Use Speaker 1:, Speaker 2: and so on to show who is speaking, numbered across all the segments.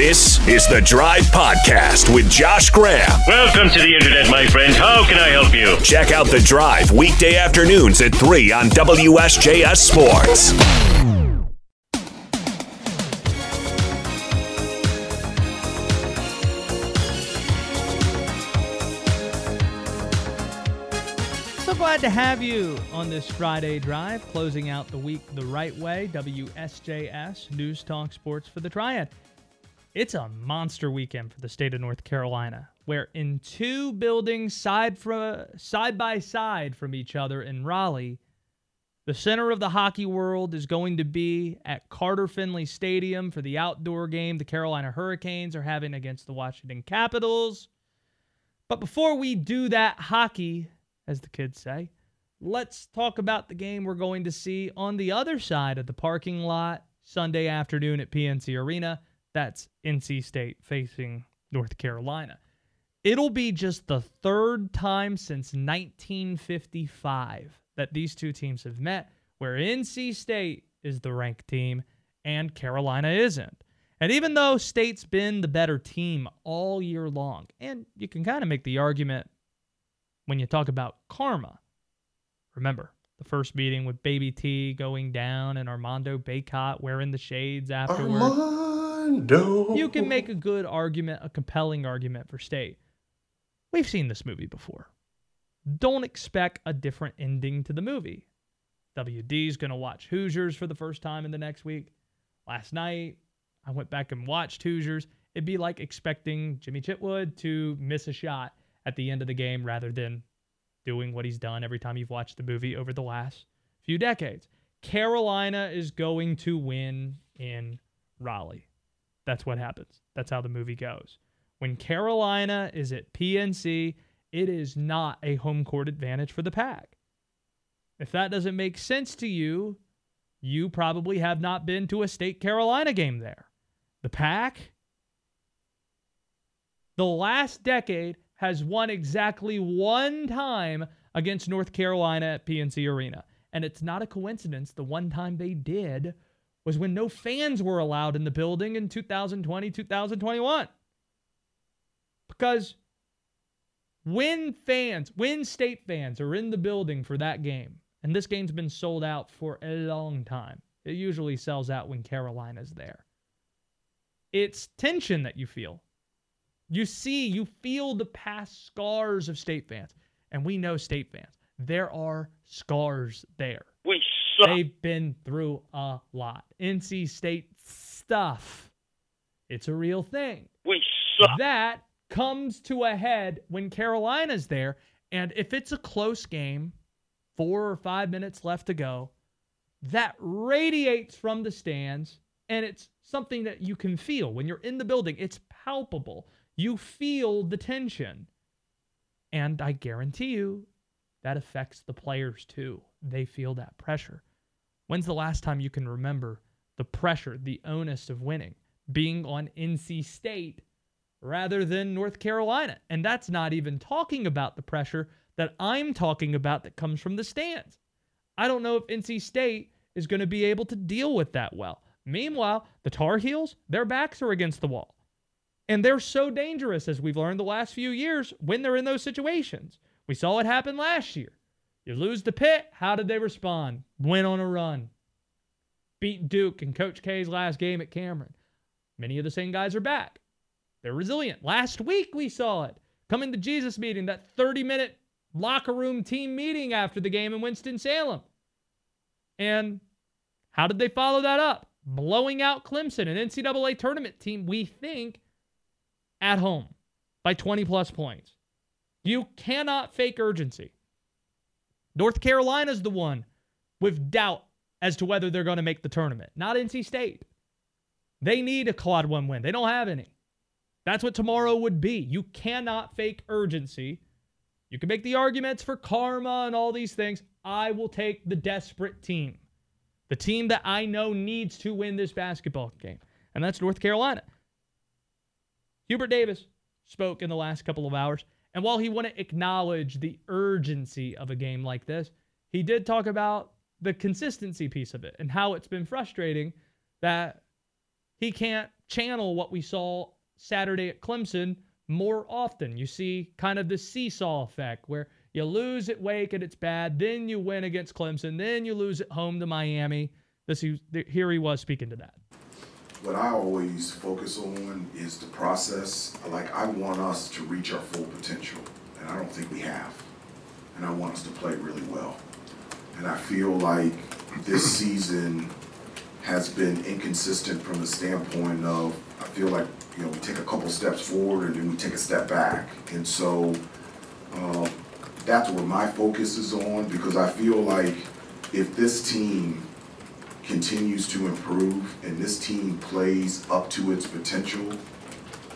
Speaker 1: This is the Drive Podcast with Josh Graham.
Speaker 2: Welcome to the internet, my friend. How can I help you?
Speaker 1: Check out the Drive weekday afternoons at 3 on WSJS Sports.
Speaker 3: So glad to have you on this Friday drive, closing out the week the right way. WSJS News Talk Sports for the Triad. It's a monster weekend for the state of North Carolina, where in two buildings side from side by side from each other in Raleigh, the center of the hockey world is going to be at Carter Finley Stadium for the outdoor game the Carolina Hurricanes are having against the Washington Capitals. But before we do that hockey, as the kids say, let's talk about the game we're going to see on the other side of the parking lot Sunday afternoon at PNC Arena. That's NC State facing North Carolina. It'll be just the third time since 1955 that these two teams have met, where NC State is the ranked team and Carolina isn't. And even though State's been the better team all year long, and you can kind of make the argument when you talk about karma. Remember, the first meeting with Baby T going down and Armando Bacot wearing the shades afterward.
Speaker 4: Armando.
Speaker 3: You can make a good argument, a compelling argument for State. We've seen this movie before. Don't expect a different ending to the movie. WD's going to watch Hoosiers for the first time in the next week. Last night, I went back and watched Hoosiers. It'd be like expecting Jimmy Chitwood to miss a shot at the end of the game rather than doing what he's done every time you've watched the movie over the last few decades. Carolina is going to win in Raleigh. That's what happens. That's how the movie goes. When Carolina is at PNC, it is not a home court advantage for the Pack. If that doesn't make sense to you, you probably have not been to a State Carolina game there. The Pack, the last decade, has won exactly one time against North Carolina at PNC Arena. And it's not a coincidence. The one time they did was when no fans were allowed in the building in 2020, 2021. Because when fans, when state fans are in the building for that game, and this game's been sold out for a long time, it usually sells out when Carolina's there. It's tension that you feel. You see, you feel the past scars of state fans. And we know state fans. There are scars there. They've been through a lot. NC State stuff. It's a real thing.
Speaker 2: We suck.
Speaker 3: That comes to a head when Carolina's there. And if it's a close game, four or five minutes left to go, that radiates from the stands. And it's something that you can feel when you're in the building. It's palpable. You feel the tension. And I guarantee you that affects the players too. They feel that pressure. When's the last time you can remember the pressure, the onus of winning, being on NC State rather than North Carolina? And that's not even talking about the pressure that I'm talking about that comes from the stands. I don't know if NC State is going to be able to deal with that well. Meanwhile, the Tar Heels, their backs are against the wall. And they're so dangerous, as we've learned the last few years, when they're in those situations. We saw it happen last year. You lose the Pitt, how did they respond? Went on a run. Beat Duke in Coach K's last game at Cameron. Many of the same guys are back. They're resilient. Last week we saw it. Coming to Jesus meeting, that 30 minute locker room team meeting after the game in Winston-Salem. And how did they follow that up? Blowing out Clemson, an NCAA tournament team, we think, at home by 20 plus points. You cannot fake urgency. North Carolina's the one with doubt as to whether they're going to make the tournament, not NC State. They need a quad one win. They don't have any. That's what tomorrow would be. You cannot fake urgency. You can make the arguments for karma and all these things. I will take the desperate team, the team that I know needs to win this basketball game, and that's North Carolina. Hubert Davis spoke in the last couple of hours. And while he wouldn't acknowledge the urgency of a game like this, he did talk about the consistency piece of it and how it's been frustrating that he can't channel what we saw Saturday at Clemson more often. You see kind of the seesaw effect where you lose at Wake and it's bad, then you win against Clemson, then you lose at home to Miami. This here he was speaking to that.
Speaker 4: What I always focus on is the process. Like I want us to reach our full potential, and I don't think we have. And I want us to play really well. And I feel like this season has been inconsistent from the standpoint of I feel like you know we take a couple steps forward and then we take a step back, and so uh, that's where my focus is on because I feel like if this team continues to improve and this team plays up to its potential,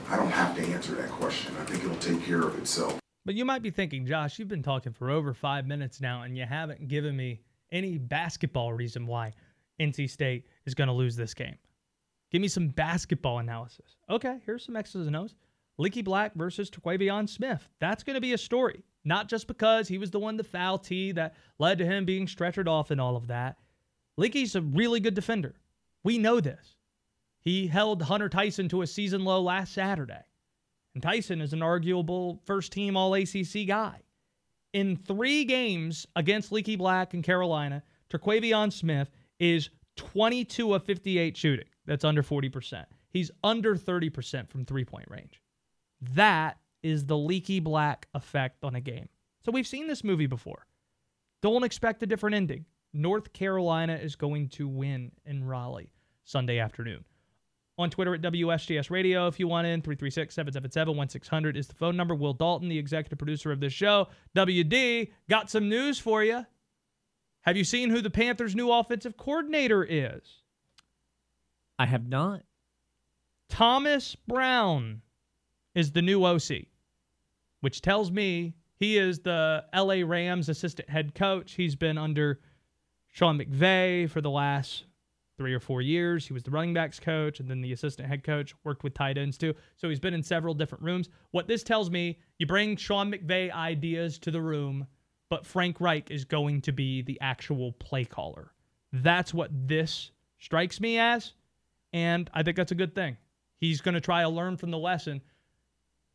Speaker 4: I don't have to answer that question. I think it'll take care of itself.
Speaker 3: But you might be thinking, Josh, you've been talking for over five minutes now, and you haven't given me any basketball reason why NC State is going to lose this game. Give me some basketball analysis. Okay, here's some X's and O's. Leaky Black versus Terquavion Smith. That's going to be a story. Not just because he was the one to foul T that led to him being stretchered off and all of that. Leaky's a really good defender. We know this. He held Hunter Tyson to a season low last Saturday. And Tyson is an arguable first team All ACC guy. In three games against Leaky Black and Carolina, Terquavion Smith is 22 of 58 shooting. That's under 40%. He's under 30% from three point range. That is the Leaky Black effect on a game. So we've seen this movie before. Don't expect a different ending. North Carolina is going to win in Raleigh Sunday afternoon on Twitter at WSJS Radio. If you want in, 336 777 1600 is the phone number. Will Dalton, the executive producer of this show. WD, got some news for you. Have you seen who the Panthers' new offensive coordinator is?
Speaker 5: I have not.
Speaker 3: Thomas Brown is the new OC, which tells me he is the LA Rams assistant head coach. He's been under Sean McVay for the last three or four years. He was the running backs coach and then the assistant head coach, worked with tight ends too. So he's been in several different rooms. What this tells me, you bring Sean McVay ideas to the room, but Frank Reich is going to be the actual play caller. That's what this strikes me as. And I think that's a good thing. He's going to try to learn from the lesson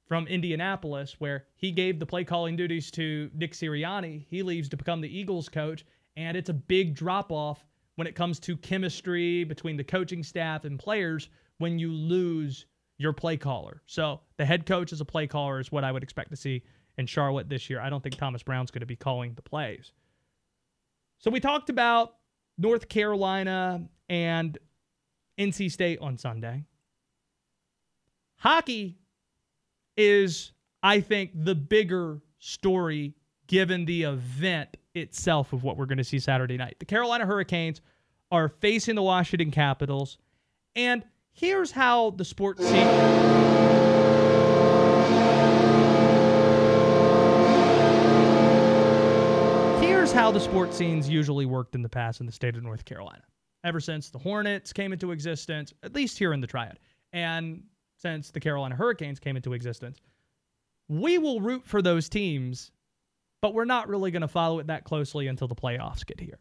Speaker 3: from Indianapolis, where he gave the play calling duties to Nick Sirianni. He leaves to become the Eagles coach, and it's a big drop off when it comes to chemistry between the coaching staff and players when you lose your play caller. So the head coach as a play caller is what I would expect to see in Charlotte this year. I don't think Thomas Brown's going to be calling the plays. So we talked about North Carolina and NC State on Sunday. Hockey is, I think, the bigger story given the event itself of what we're going to see Saturday night. The Carolina Hurricanes are facing the Washington Capitals. And here's how the sports scene. Here's how the sports scenes usually worked in the past in the state of North Carolina. Ever since the Hornets came into existence, at least here in the Triad, and since the Carolina Hurricanes came into existence, we will root for those teams but we're not really going to follow it that closely until the playoffs get here.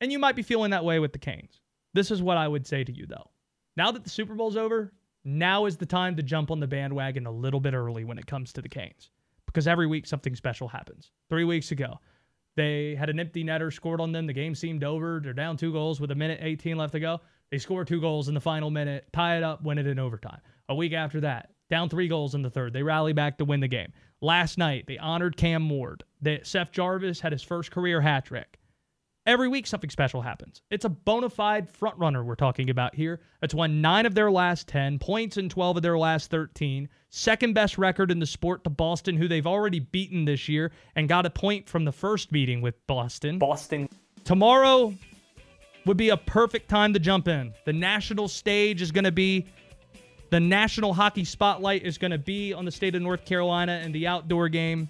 Speaker 3: And you might be feeling that way with the Canes. This is what I would say to you, though. Now that the Super Bowl's over, now is the time to jump on the bandwagon a little bit early when it comes to the Canes. Because every week something special happens. Three weeks ago, they had an empty netter scored on them. The game seemed over. They're down two goals with a minute 18 left to go. They score two goals in the final minute, tie it up, win it in overtime. A week after that, down three goals in the third. They rally back to win the game. Last night, they honored Cam Ward. That Seth Jarvis had his first career hat trick. Every week, something special happens. It's a bona fide front runner we're talking about here. That's won nine of their last 10, points in 12 of their last 13. Second best record in the sport to Boston, who they've already beaten this year and got a point from the first meeting with Boston.
Speaker 5: Boston.
Speaker 3: Tomorrow would be a perfect time to jump in. The national stage is going to be the national hockey spotlight is going to be on the state of North Carolina and the outdoor game.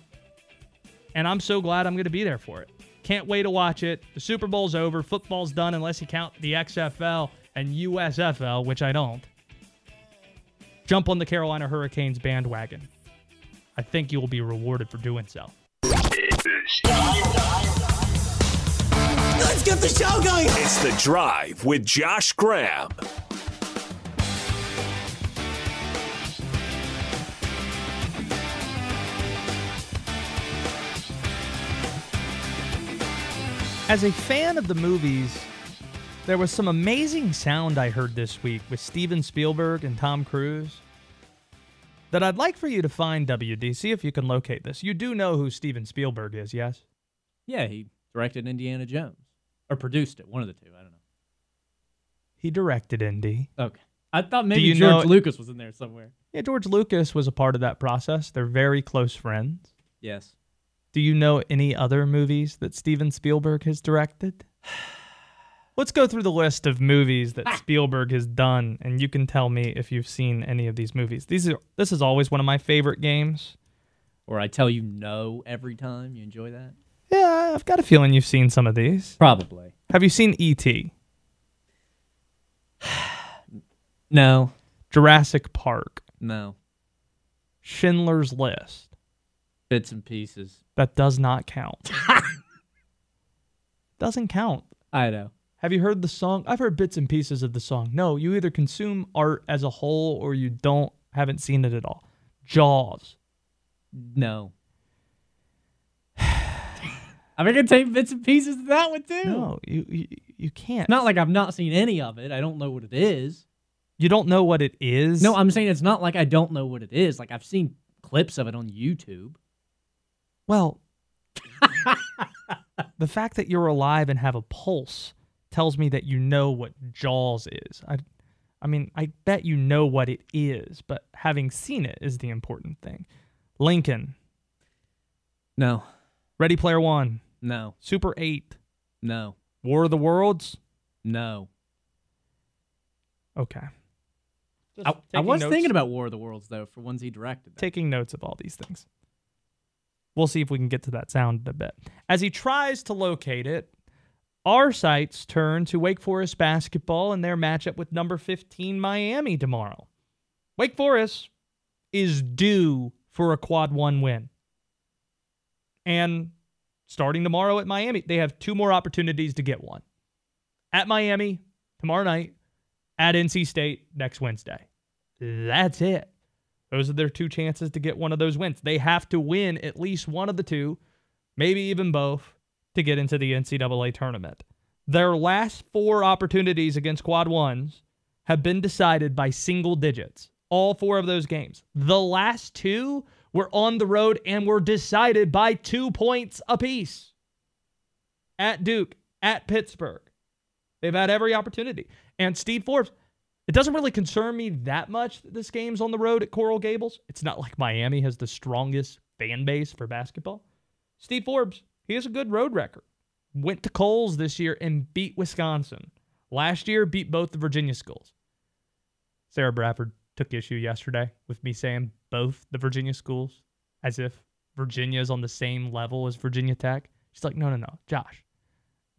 Speaker 3: And I'm so glad I'm going to be there for it. Can't wait to watch it. The Super Bowl's over. Football's done unless you count the XFL and USFL, which I don't. Jump on the Carolina Hurricanes bandwagon. I think you will be rewarded for doing so.
Speaker 6: Let's get the show going.
Speaker 1: It's The Drive with Josh Graham.
Speaker 3: As a fan of the movies, there was some amazing sound I heard this week with Steven Spielberg and Tom Cruise that I'd like for you to find, WD. See if you can locate this. You do know who Steven Spielberg is, yes?
Speaker 5: Yeah, he directed Indiana Jones or produced it. One of the two. I don't know.
Speaker 3: He directed Indy.
Speaker 5: Okay. I thought maybe George
Speaker 3: know-
Speaker 5: Lucas was in there somewhere.
Speaker 3: Yeah, George Lucas was a part of that process. They're very close friends.
Speaker 5: Yes.
Speaker 3: Do you know any other movies that Steven Spielberg has directed? Let's go through the list of movies that ah! Spielberg has done, and you can tell me if you've seen any of these movies. These are this is always one of my favorite games.
Speaker 5: Or I tell you no every time. You enjoy that?
Speaker 3: Yeah, I've got a feeling you've seen some of these.
Speaker 5: Probably.
Speaker 3: Have you seen E.T.,
Speaker 5: No.
Speaker 3: Jurassic Park,
Speaker 5: No.
Speaker 3: Schindler's List?
Speaker 5: Bits and pieces.
Speaker 3: That does not count. Doesn't count.
Speaker 5: I know.
Speaker 3: Have you heard the song? I've heard bits and pieces of the song. No, you either consume art as a whole or you don't, haven't seen it at all. Jaws.
Speaker 5: No. I'm gonna take bits and pieces of that one too.
Speaker 3: No, you, you you can't.
Speaker 5: Not like I've not seen any of it. I don't know what it is.
Speaker 3: you don't know what it is.
Speaker 5: No, I'm saying it's not like I don't know what it is. Like I've seen clips of it on YouTube.
Speaker 3: Well, the fact that you're alive and have a pulse tells me that you know what Jaws is. I, I mean, I bet you know what it is, but having seen it is the important thing. Lincoln,
Speaker 5: No.
Speaker 3: Ready Player One,
Speaker 5: No.
Speaker 3: Super Eight,
Speaker 5: No.
Speaker 3: War of the Worlds.
Speaker 5: No.
Speaker 3: Okay.
Speaker 5: I, I was
Speaker 3: notes.
Speaker 5: thinking about War of the Worlds though, for ones he directed. though.
Speaker 3: taking notes of all these things. We'll see if we can get to that sound in a bit. As he tries to locate it, our sights turn to Wake Forest basketball and their matchup with number 15 Miami tomorrow. Wake Forest is due for a quad one win. And starting tomorrow at Miami, they have two more opportunities to get one. At Miami tomorrow night, at NC State next Wednesday. That's it. Those are their two chances to get one of those wins. They have to win at least one of the two, maybe even both, to get into the NCAA tournament. Their last four opportunities against quad ones have been decided by single digits. All four of those games. The last two were on the road and were decided by two points apiece. At Duke, at Pittsburgh. They've had every opportunity. And Steve Forbes, it doesn't really concern me that much that this game's on the road at Coral Gables. It's not like Miami has the strongest fan base for basketball. Steve Forbes, he has a good road record. Went to Coles this year and beat Wisconsin. Last year, beat both the Virginia schools. Sarah Bradford took issue yesterday with me saying both the Virginia schools as if Virginia is on the same level as Virginia Tech. She's like, no, no, no, Josh.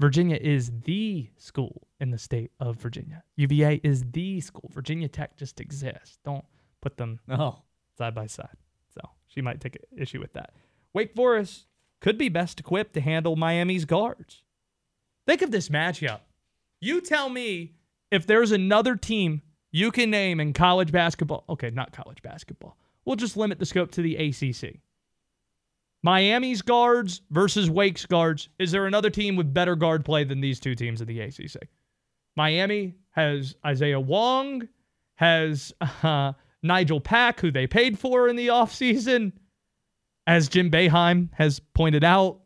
Speaker 3: Virginia is the school in the state of Virginia. UVA is the school. Virginia Tech just exists. Don't put them
Speaker 5: Oh.
Speaker 3: side by side. So she might take issue with that. Wake Forest could be best equipped to handle Miami's guards. Think of this matchup. You tell me if there's another team you can name in college basketball. Okay, not college basketball. We'll just limit the scope to the ACC. Miami's guards versus Wake's guards. Is there another team with better guard play than these two teams in the ACC? Miami has Isaiah Wong, has uh, Nigel Pack, who they paid for in the offseason, as Jim Boeheim has pointed out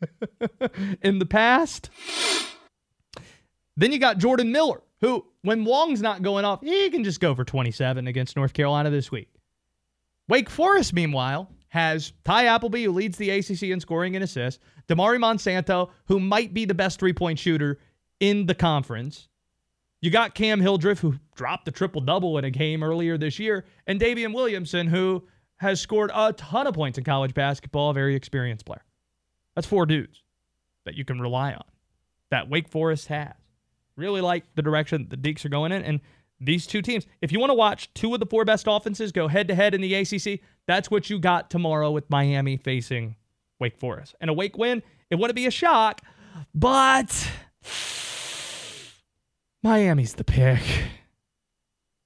Speaker 3: in the past. Then you got Jordan Miller, who, when Wong's not going off, he can just go for 27 against North Carolina this week. Wake Forest, meanwhile, has Ty Appleby, who leads the ACC in scoring and assists, Damari Monsanto, who might be the best three point shooter in the conference. You got Cam Hildreth, who dropped the triple double in a game earlier this year, and Daivien Williamson, who has scored a ton of points in college basketball, a very experienced player. That's four dudes that you can rely on, that Wake Forest has. Really like the direction the Deacs are going in. And these two teams, if you want to watch two of the four best offenses go head to head in the ACC, that's what you got tomorrow with Miami facing Wake Forest. And a Wake win, it wouldn't be a shock, but Miami's the pick.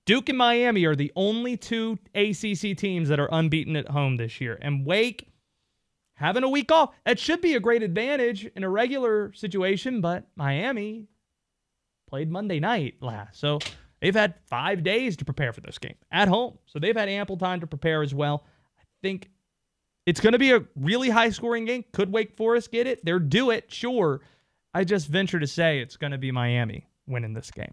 Speaker 3: Duke and Miami are the only two ACC teams that are unbeaten at home this year. And Wake having a week off. It should be a great advantage in a regular situation, but Miami played Monday night last. So they've had five days to prepare for this game at home. So they've had ample time to prepare as well. I think it's going to be a really high scoring game. Could Wake Forest get it? They're due it, sure. I just venture to say it's going to be Miami winning this game.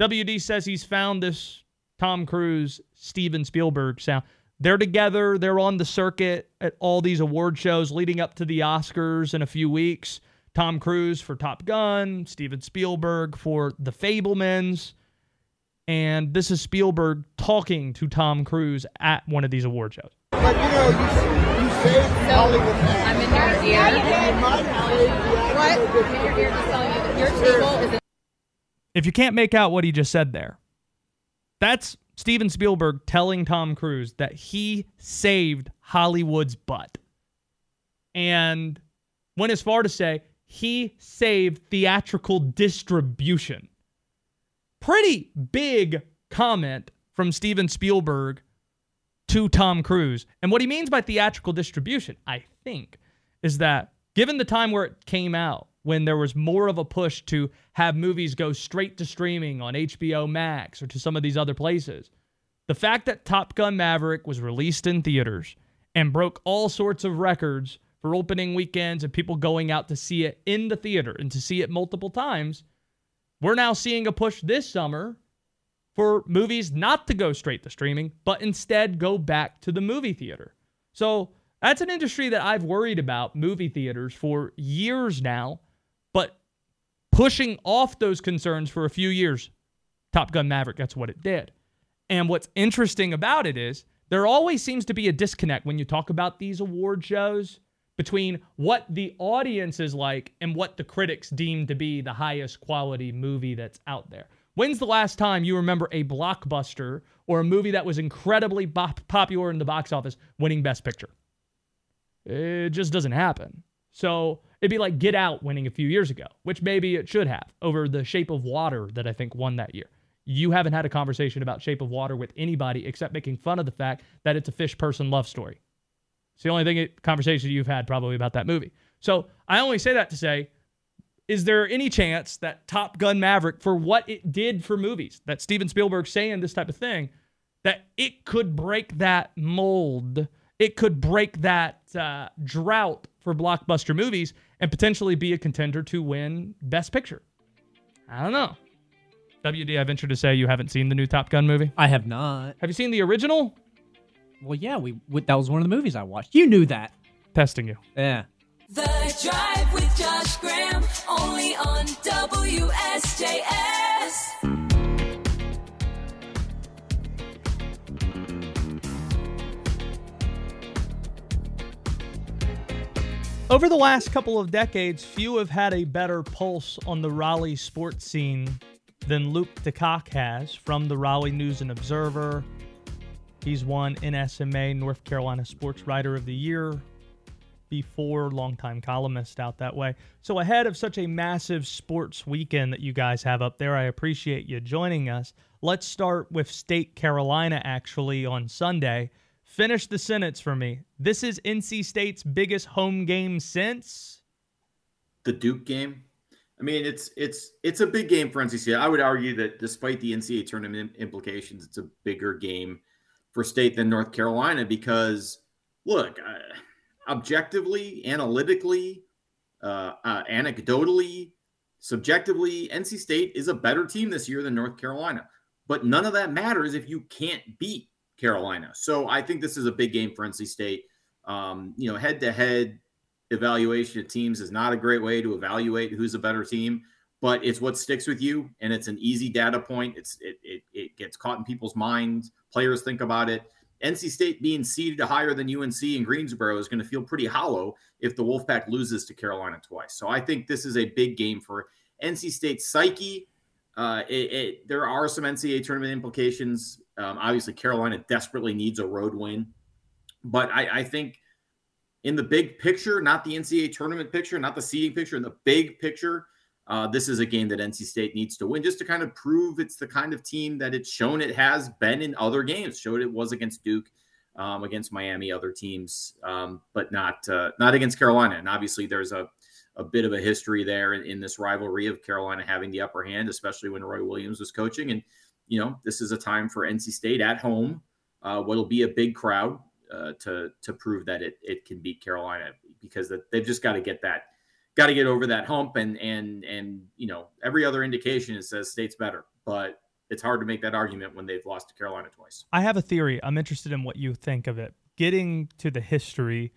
Speaker 3: WD says he's found this Tom Cruise, Steven Spielberg sound. They're together. They're on the circuit at all these award shows leading up to the Oscars in a few weeks. Tom Cruise for Top Gun, Steven Spielberg for The Fabelmans. And this is Spielberg talking to Tom Cruise at one of these award shows.
Speaker 6: But you know, you, you saved Hollywood.
Speaker 7: I'm in your ear. What? I'm in your ear just telling you that your table is.
Speaker 3: If you can't make out what he just said there, that's Steven Spielberg telling Tom Cruise that he saved Hollywood's butt. And went as far to say he saved theatrical distribution. Pretty big comment from Steven Spielberg to Tom Cruise. And what he means by theatrical distribution, I think, is that given the time where it came out, when there was more of a push to have movies go straight to streaming on HBO Max or to some of these other places, the fact that Top Gun Maverick was released in theaters and broke all sorts of records for opening weekends and people going out to see it in the theater and to see it multiple times, we're now seeing a push this summer for movies not to go straight to streaming, but instead go back to the movie theater. So that's an industry that I've worried about, movie theaters, for years now, pushing off those concerns for a few years. Top Gun Maverick, that's what it did. And what's interesting about it is there always seems to be a disconnect when you talk about these award shows between what the audience is like and what the critics deem to be the highest quality movie that's out there. When's the last time you remember a blockbuster or a movie that was incredibly bop- popular in the box office winning Best Picture? It just doesn't happen. So it'd be like Get Out winning a few years ago, which maybe it should have over The Shape of Water that I think won that year. You haven't had a conversation about Shape of Water with anybody except making fun of the fact that it's a fish person love story. It's the only thing conversation you've had probably about that movie. So I only say that to say, is there any chance that Top Gun Maverick, for what it did for movies, that Steven Spielberg saying this type of thing, that it could break that mold? It could break that uh, drought for blockbuster movies and potentially be a contender to win Best Picture. I don't know. WD, I venture to say you haven't seen the new Top Gun movie.
Speaker 5: I have not.
Speaker 3: Have you seen the original?
Speaker 5: Well, yeah, we, we that was one of the movies I watched. You knew that.
Speaker 3: Testing you.
Speaker 5: Yeah.
Speaker 8: The Drive with Josh Graham, only on WSJS.
Speaker 3: Over the last couple of decades, few have had a better pulse on the Raleigh sports scene than Luke DeCock has from the Raleigh News and Observer. He's won NSMA North Carolina Sports Writer of the Year before, longtime columnist out that way. So, ahead of such a massive sports weekend that you guys have up there, I appreciate you joining us. Let's start with State Carolina actually on Sunday. Finish the sentence for me. This is NC State's biggest home game since
Speaker 9: the Duke game. I mean, it's it's it's a big game for NC State. I would argue that despite the NCAA tournament implications, it's a bigger game for State than North Carolina because look, uh, objectively, analytically, uh, uh, anecdotally, subjectively, NC State is a better team this year than North Carolina. But none of that matters if you can't beat Carolina. So I think this is a big game for NC State. Um, you know, head to head evaluation of teams is not a great way to evaluate who's a better team, but it's what sticks with you, and it's an easy data point. It's it it, it gets caught in people's minds. Players think about it. NC State being seeded higher than UNC and Greensboro is going to feel pretty hollow if the Wolfpack loses to Carolina twice. So I think this is a big game for NC State's psyche. Uh, it, it, there are some NCAA tournament implications. Um, obviously, Carolina desperately needs a road win, but I, I think in the big picture, not the NCAA tournament picture, not the seeding picture, in the big picture, uh, this is a game that NC State needs to win just to kind of prove it's the kind of team that it's shown it has been in other games. Showed it was against Duke, um, against Miami, other teams, um, but not uh, not against Carolina. And obviously, there's a a bit of a history there in, in, this rivalry of Carolina having the upper hand, especially when Roy Williams was coaching. And you know, this is a time for NC State at home, uh, what'll be a big crowd uh, to to prove that it it can beat Carolina because that they've just got to get that got to get over that hump and and and you know every other indication it says State's better, but it's hard to make that argument when they've lost to Carolina twice.
Speaker 3: I have a theory. I'm interested in what you think of it. Getting to the history,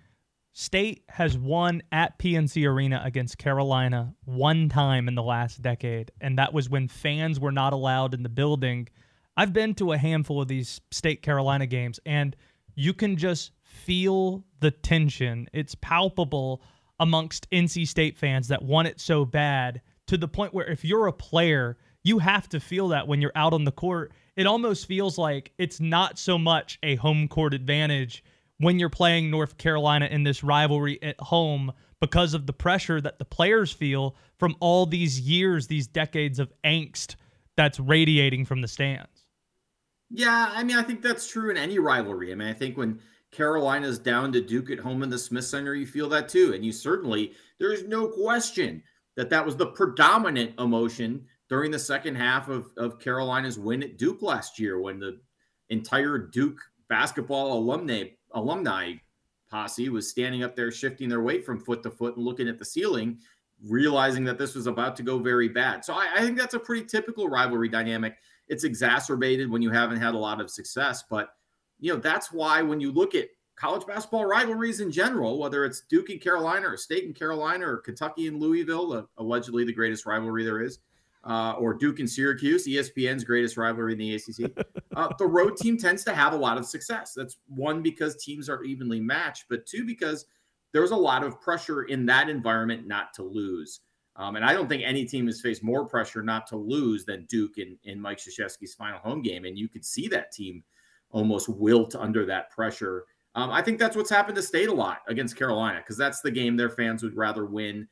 Speaker 3: State has won at PNC Arena against Carolina one time in the last decade, and that was when fans were not allowed in the building. I've been to a handful of these State Carolina games, and you can just feel the tension. It's palpable amongst NC State fans that want it so bad to the point where if you're a player, you have to feel that when you're out on the court. It almost feels like it's not so much a home court advantage when you're playing North Carolina in this rivalry at home because of the pressure that the players feel from all these years, these decades of angst that's radiating from the stands.
Speaker 9: Yeah, I mean, I think that's true in any rivalry. I mean, I think when Carolina's down to Duke at home in the Smith Center, you feel that too. And you certainly, there's no question that that was the predominant emotion during the second half of, of Carolina's win at Duke last year when the entire Duke basketball alumni alumni posse was standing up there shifting their weight from foot to foot and looking at the ceiling, realizing that this was about to go very bad. So I, I think that's a pretty typical rivalry dynamic. It's exacerbated when you haven't had a lot of success, but you know that's why when you look at college basketball rivalries in general, whether it's Duke and Carolina or State and Carolina or Kentucky and Louisville, allegedly the greatest rivalry there is, uh, or Duke and Syracuse, ESPN's greatest rivalry in the ACC, uh, the road team tends to have a lot of success. That's one because teams are evenly matched, but two because there's a lot of pressure in that environment not to lose. Um, and I don't think any team has faced more pressure not to lose than Duke in, in Mike Krzyzewski's final home game. And you could see that team almost wilt under that pressure. Um, I think that's what's happened to State a lot against Carolina because that's the game their fans would rather win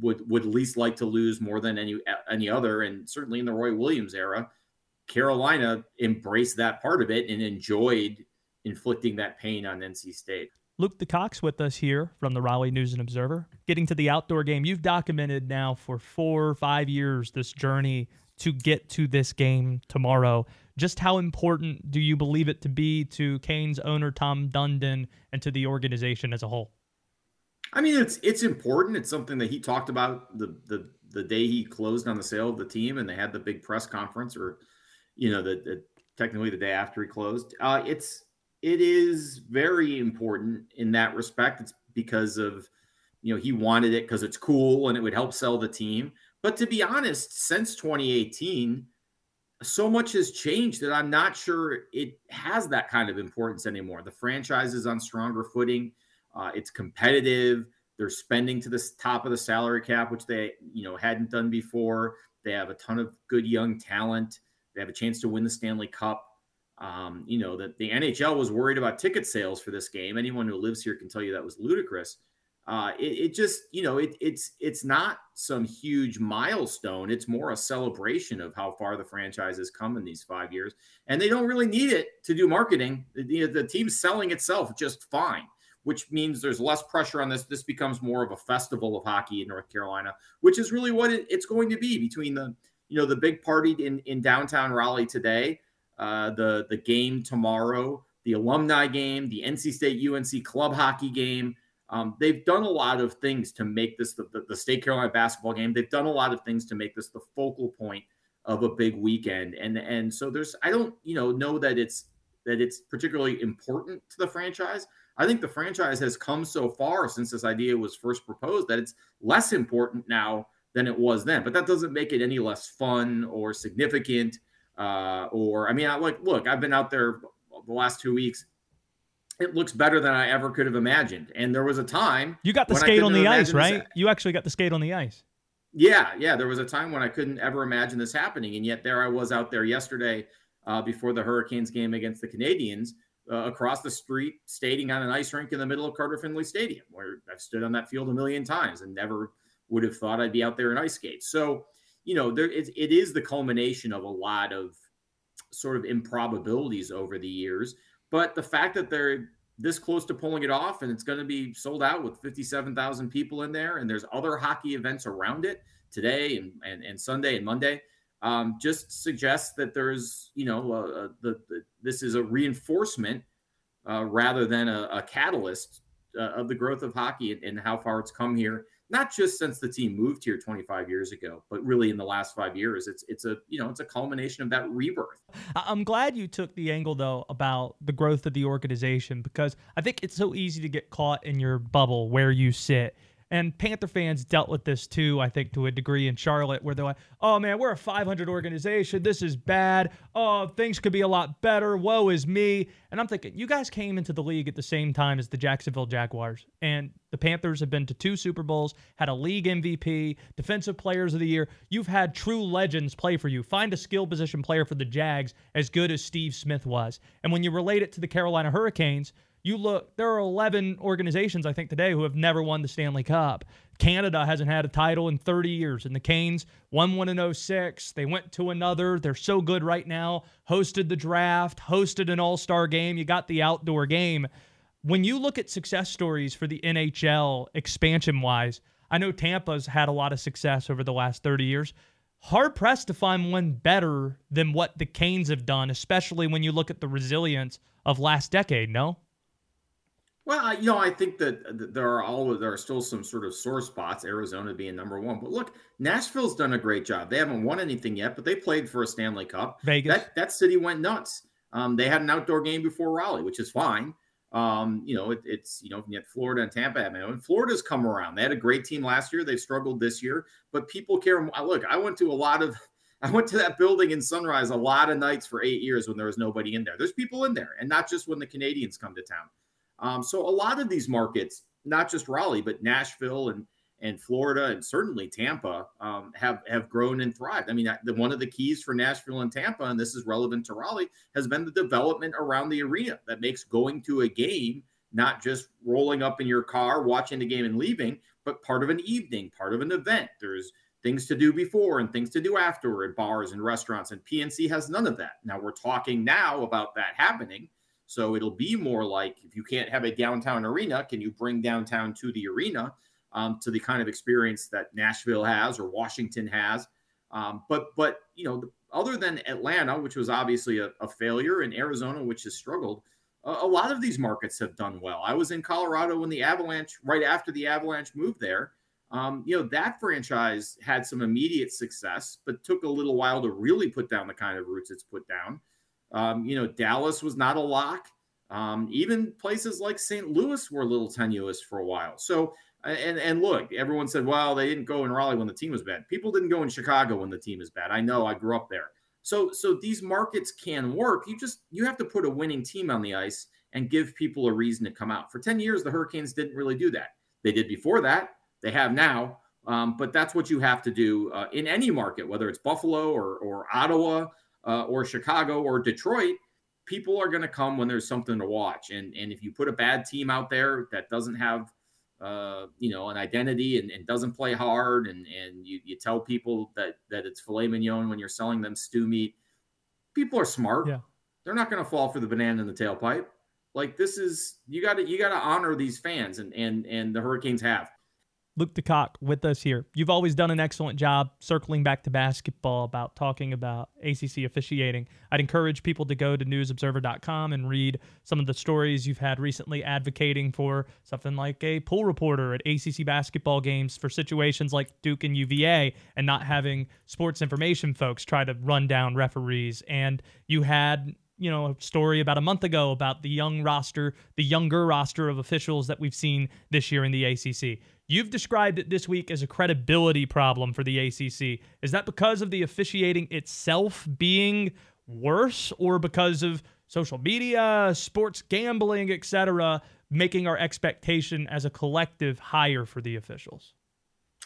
Speaker 9: would would least like to lose more than any any other, and certainly in the Roy Williams era, Carolina embraced that part of it and enjoyed inflicting that pain on NC State.
Speaker 3: Luke DeCock with us here from the Raleigh News and Observer. Getting to the outdoor game, you've documented now for four or five years this journey to get to this game tomorrow. Just how important do you believe it to be to Canes' owner Tom Dundon and to the organization as a whole?
Speaker 9: I mean, it's it's important. It's something that he talked about the the the day he closed on the sale of the team, and they had the big press conference, or you know, the, the technically the day after he closed. Uh, it's it is very important in that respect. It's because of you know he wanted it because it's cool and it would help sell the team. But to be honest, since 2018, so much has changed that I'm not sure it has that kind of importance anymore. The franchise is on stronger footing. Uh, it's competitive. They're spending to the top of the salary cap, which they you know hadn't done before. They have a ton of good young talent. They have a chance to win the Stanley Cup. Um, you know that the NHL was worried about ticket sales for this game. Anyone who lives here can tell you that was ludicrous. Uh, it, it, just you know it, it's it's not some huge milestone. It's more a celebration of how far the franchise has come in these five years, and they don't really need it to do marketing. The, the team's selling itself just fine which means there's less pressure on this. This becomes more of a festival of hockey in North Carolina, which is really what it, it's going to be between the you know the big party in in downtown Raleigh today, uh, the the game tomorrow, the alumni game, the NC State UNC club hockey game. Um, they've done a lot of things to make this the, the, the State Carolina basketball game. They've done a lot of things to make this the focal point of a big weekend, and and so there's I don't you know know that it's that it's particularly important to the franchise. I think the franchise has come so far since this idea was first proposed that it's less important now than it was then. But that doesn't make it any less fun or significant. Uh, or I mean, I like look, I've been out there the last two weeks. It looks better than I ever could have imagined. And there was a time
Speaker 3: you got the skate on the ice, right? This. You actually got the skate on the ice.
Speaker 9: Yeah, yeah. There was a time when I couldn't ever imagine this happening, and yet there I was out there yesterday uh, before the Hurricanes game against the Canadiens uh, across the street, skating on an ice rink in the middle of Carter Finley Stadium, where I've stood on that field a million times and never would have thought I'd be out there in ice skates. So, you know, there it, it is the culmination of a lot of sort of improbabilities over the years. But the fact that they're this close to pulling it off and it's going to be sold out with 57,000 people in there and there's other hockey events around it today and, and, and Sunday and Monday um, just suggests that there's, you know, uh, the, the, this is a reinforcement uh, rather than a, a catalyst uh, of the growth of hockey and, and, how far it's come here. Not just since the team moved here 25 years ago, but really in the last five years. It's it's a you know it's a culmination of that rebirth.
Speaker 3: I'm glad you took the angle though about the growth of the organization because I think it's so easy to get caught in your bubble where you sit and Panther fans dealt with this too, I think, to a degree in Charlotte, where they're like, oh man, we're a 500 organization. This is bad. Oh, things could be a lot better. Woe is me. And I'm thinking, you guys came into the league at the same time as the Jacksonville Jaguars. And the Panthers have been to two Super Bowls, had a league MVP, defensive players of the year. You've had true legends play for you. Find a skill position player for the Jags as good as Steve Smith was. And when you relate it to the Carolina Hurricanes, you look, there are 11 organizations, I think, today who have never won the Stanley Cup. Canada hasn't had a title in 30 years, and the Canes won one in 06. They went to another. They're so good right now. Hosted the draft, hosted an all star game. You got the outdoor game. When you look at success stories for the NHL expansion wise, I know Tampa's had a lot of success over the last 30 years. Hard pressed to find one better than what the Canes have done, especially when you look at the resilience of last decade, no?
Speaker 9: Well, you know, I think that there are all there are still some sort of sore spots. Arizona being number one, but look, Nashville's done a great job. They haven't won anything yet, but they played for a Stanley Cup.
Speaker 3: Vegas,
Speaker 9: that, that city went nuts. Um, they had an outdoor game before Raleigh, which is fine. Um, you know, it, it's you know, yet Florida and Tampa have and Florida's come around. They had a great team last year. They've struggled this year, but people care. Look, I went to a lot of. I went to that building in Sunrise a lot of nights for eight years when there was nobody in there. There's people in there, and not just when the Canadiens come to town. Um, so a lot of these markets, not just Raleigh, but Nashville and and Florida and certainly Tampa um, have have grown and thrived. I mean, the, one of the keys for Nashville and Tampa, and this is relevant to Raleigh, has been the development around the arena that makes going to a game not just rolling up in your car, watching the game and leaving, but part of an evening, part of an event. There's things to do before and things to do after at bars and restaurants, and PNC has none of that. Now we're talking now about that happening so it'll be more like if you can't have a downtown arena, can you bring downtown to the arena um, to the kind of experience that Nashville has or Washington has? Um, but but you know, other than Atlanta, which was obviously a, a failure, and Arizona, which has struggled, a, a, lot of these markets have done well. I was in Colorado when the Avalanche, right after the Avalanche moved there. Um, you know, that franchise had some immediate success, but took a little while to really put down the kind of roots it's put down. Um, you know, Dallas was not a lock. Um, even places like St. Louis were a little tenuous for a while. So, and and look, everyone said, well, they didn't go in Raleigh when the team was bad. People didn't go in Chicago when the team is bad. I know, I grew up there. So, so these markets can work. You just you have to put a winning team on the ice and give people a reason to come out. For ten years, the Hurricanes didn't really do that. They did before that. They have now. Um, but that's what you have to do uh, in any market, whether it's Buffalo or or Ottawa uh, or Chicago or Detroit, people are going to come when there's something to watch. And and if you put a bad team out there that doesn't have uh, you know an identity and, and, doesn't play hard, and and you, you tell people that that it's filet mignon when you're selling them stew meat, people are smart.
Speaker 3: Yeah.
Speaker 9: They're not going to fall for the banana in the tailpipe. Like this is you got to you got to honor these fans, and and and the Hurricanes have.
Speaker 3: Luke DeCock with us here. You've always done an excellent job circling back to basketball about talking about ACC officiating. I'd encourage people to go to newsobserver.com and read some of the stories you've had recently advocating for something like a pool reporter at ACC basketball games for situations like Duke and UVA and not having sports information folks try to run down referees. And you had you know a story about a month ago about the young roster, the younger roster of officials that we've seen this year in the ACC. You've described it this week as a credibility problem for the ACC. Is that because of the officiating itself being worse or because of social media, sports gambling, etc., making our expectation as a collective higher for the officials?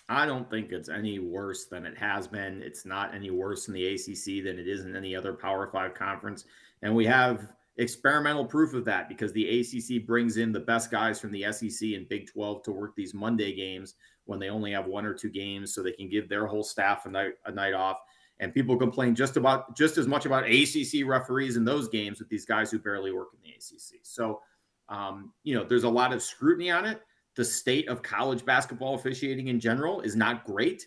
Speaker 9: I don't think it's any worse than it has been. It's not any worse in the ACC than it is in any other Power 5 conference. And we have experimental proof of that because the ACC brings in the best guys from the SEC and Big 12 to work these Monday games when they only have one or two games so they can give their whole staff a night a night off. And people complain just about just as much about ACC referees in those games with these guys who barely work in the ACC. So, um, you know, there's a lot of scrutiny on it. The state of college basketball officiating in general is not great.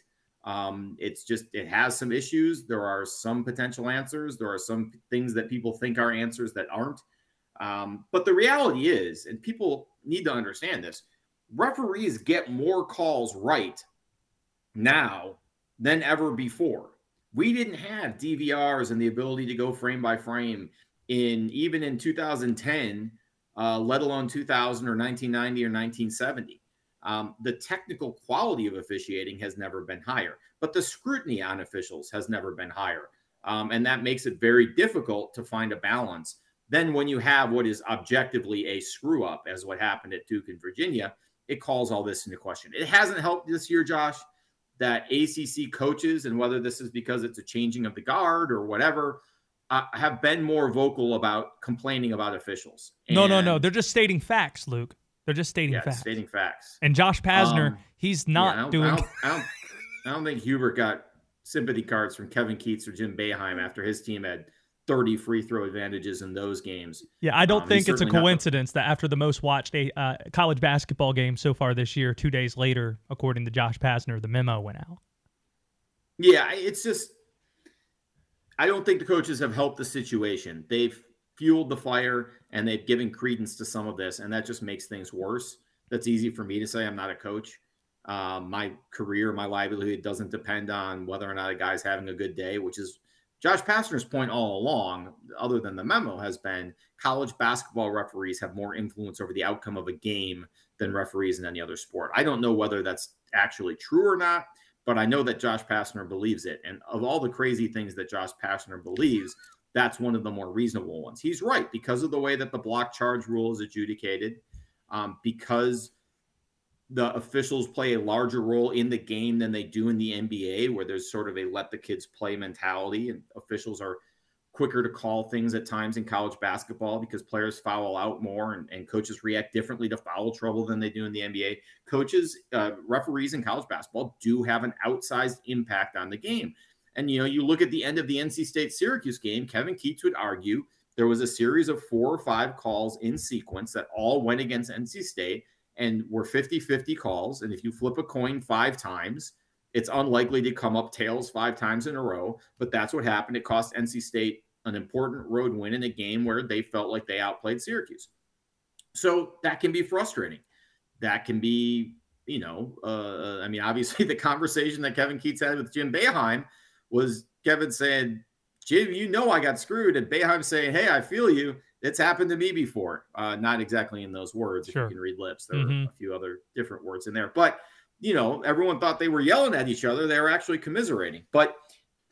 Speaker 9: Um, it's just it has some issues. There are some potential answers. There are some things that people think are answers that aren't. Um, but the reality is, and people need to understand this: referees get more calls right now than ever before. We didn't have DVRs and the ability to go frame by frame in even in 2010, uh, let alone 2000 or 1990 or 1970. Um, the technical quality of officiating has never been higher, but the scrutiny on officials has never been higher. Um, and that makes it very difficult to find a balance. Then, when you have what is objectively a screw up, as what happened at Duke and Virginia, it calls all this into question. It hasn't helped this year, Josh, that ACC coaches, and whether this is because it's a changing of the guard or whatever, uh, have been more vocal about complaining about officials.
Speaker 3: no, no, no. They're just stating facts, Luke. They're just stating
Speaker 9: yeah,
Speaker 3: facts.
Speaker 9: stating facts.
Speaker 3: and Josh Pastner,
Speaker 9: Um,
Speaker 3: he's
Speaker 9: Yeah,
Speaker 3: not
Speaker 9: I don't,
Speaker 3: doing.
Speaker 9: I don't, I don't, I don't think Hubert got sympathy cards from Kevin Keatts or Jim Boeheim after his team had 30 free throw advantages in those games.
Speaker 3: Yeah, I don't
Speaker 9: Um,
Speaker 3: think it's a
Speaker 9: certainly not the-
Speaker 3: coincidence that after the most watched a uh, college basketball game so far this year, two days later, according to Josh Pastner, the memo went out.
Speaker 9: Yeah, it's just I don't think the coaches have helped the situation. They've fueled the fire and they've given credence to some of this, and that just makes things worse. That's easy for me to say. I'm not a coach. Um, my career, my livelihood doesn't depend on whether or not a guy's having a good day, which is Josh Pastner's point all along, other than the memo, has been college basketball referees have more influence over the outcome of a game than referees in any other sport. I don't know whether that's actually true or not, but I know that Josh Pastner believes it. And of all the crazy things that Josh Pastner believes, that's one of the more reasonable ones. He's right because of the way that the block charge rule is adjudicated, um, because the officials play a larger role in the game than they do in the NBA, where there's sort of a let the kids play mentality, and officials are quicker to call things at times in college basketball because players foul out more and, and coaches react differently to foul trouble than they do in the NBA. Coaches, uh, referees in college basketball do have an outsized impact on the game. And, you know, you look at the end of the NC State Syracuse game, Kevin Keatts would argue there was a series of four or five calls in sequence that all went against NC State and were 50 50 calls. And if you flip a coin five times, it's unlikely to come up tails five times in a row. But that's what happened. It cost NC State an important road win in a game where they felt like they outplayed Syracuse. So that can be frustrating. That can be, you know, uh, I mean, obviously the conversation that Kevin Keatts had with Jim Boeheim was Kevin saying, Jim, you know I got screwed. And Boeheim saying, hey, I feel you. It's happened to me before. Uh, not exactly in those words,
Speaker 3: Sure.
Speaker 9: if you can read lips. There
Speaker 3: Mhm.
Speaker 9: were a few other different words in there. But, you know, everyone thought they were yelling at each other. They were actually commiserating. But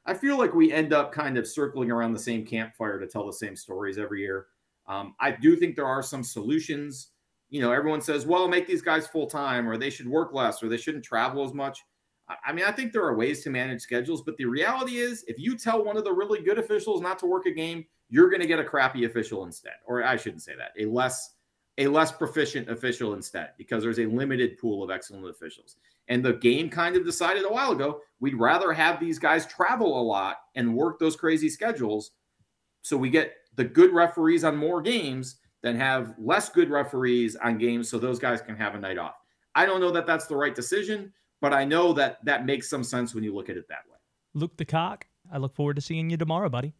Speaker 9: I feel like we end up kind of circling around the same campfire to tell the same stories every year. Um, I do think there are some solutions. You know, everyone says, well, make these guys full time, or they should work less, or they shouldn't travel as much. I- mean, I think there are ways to manage schedules, but the reality is, if you tell one of the really good officials not to work a game, you're going to get a crappy official instead, or I shouldn't say that, a less a less proficient official instead, because there's a limited pool of excellent officials. And the game kind of decided a while ago we'd rather have these guys travel a lot and work those crazy schedules, so we get the good referees on more games than have less good referees on games, so those guys can have a night off. I don't know that that's the right decision, but I know that that makes some sense when you look at it that way.
Speaker 3: Luke DeCock. I look forward to seeing you tomorrow, buddy.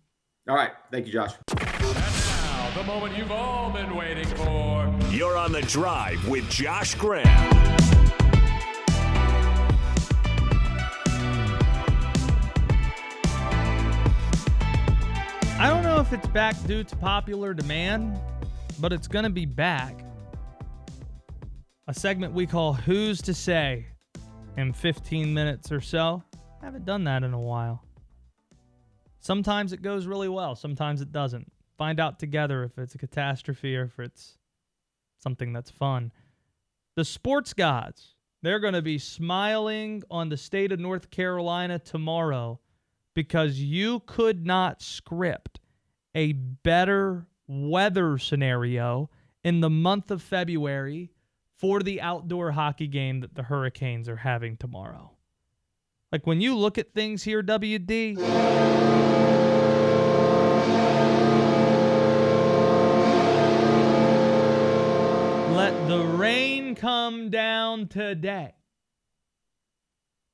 Speaker 9: All right. Thank you, Josh.
Speaker 10: Now, the moment you've all been waiting for.
Speaker 1: You're on the drive with Josh Graham.
Speaker 3: I don't know if it's back due to popular demand, but it's going to be back. A segment we call Who's to Say in 15 minutes or so. I haven't done that in a while. Sometimes it goes really well, sometimes it doesn't. Find out together if it's a catastrophe or if it's something that's fun. The sports gods, they're going to be smiling on the state of North Carolina tomorrow because you could not script a better weather scenario in the month of February for the outdoor hockey game that the Hurricanes are having tomorrow. Like when you look at things here, WD. Let the rain come down today.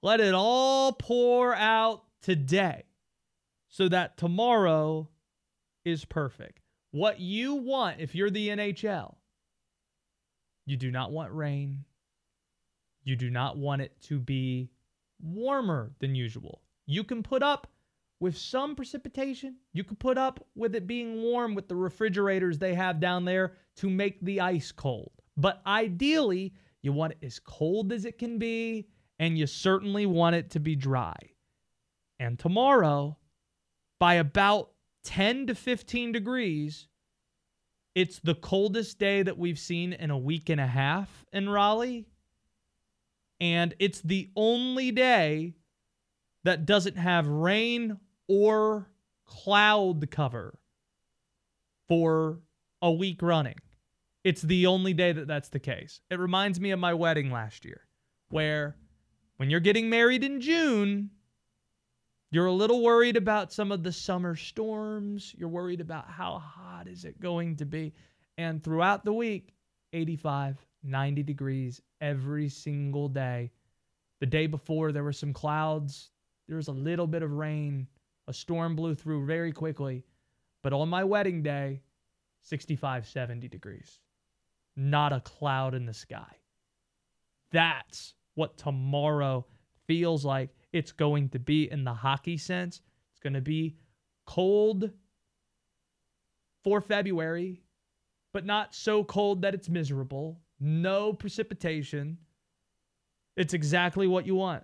Speaker 3: Let it all pour out today so that tomorrow is perfect. What you want if you're the NHL, you do not want rain. You do not want it to be warmer than usual. You can put up with some precipitation. You can put up with it being warm with the refrigerators they have down there to make the ice cold. But ideally, you want it as cold as it can be, and you certainly want it to be dry. And tomorrow, by about 10 to 15 degrees, it's the coldest day that we've seen in a week and a half in Raleigh. And it's the only day that doesn't have rain or cloud cover for a week running. It's the only day that that's the case. It reminds me of my wedding last year, where when you're getting married in June, you're a little worried about some of the summer storms. You're worried about how hot is it going to be. And throughout the week, 85, 90 degrees every single day. The day before, there were some clouds. There was a little bit of rain. A storm blew through very quickly. But on my wedding day, 65, 70 degrees. Not a cloud in the sky. That's what tomorrow feels like it's going to be in the hockey sense. It's going to be cold for February, but not so cold that it's miserable. No precipitation. It's exactly what you want.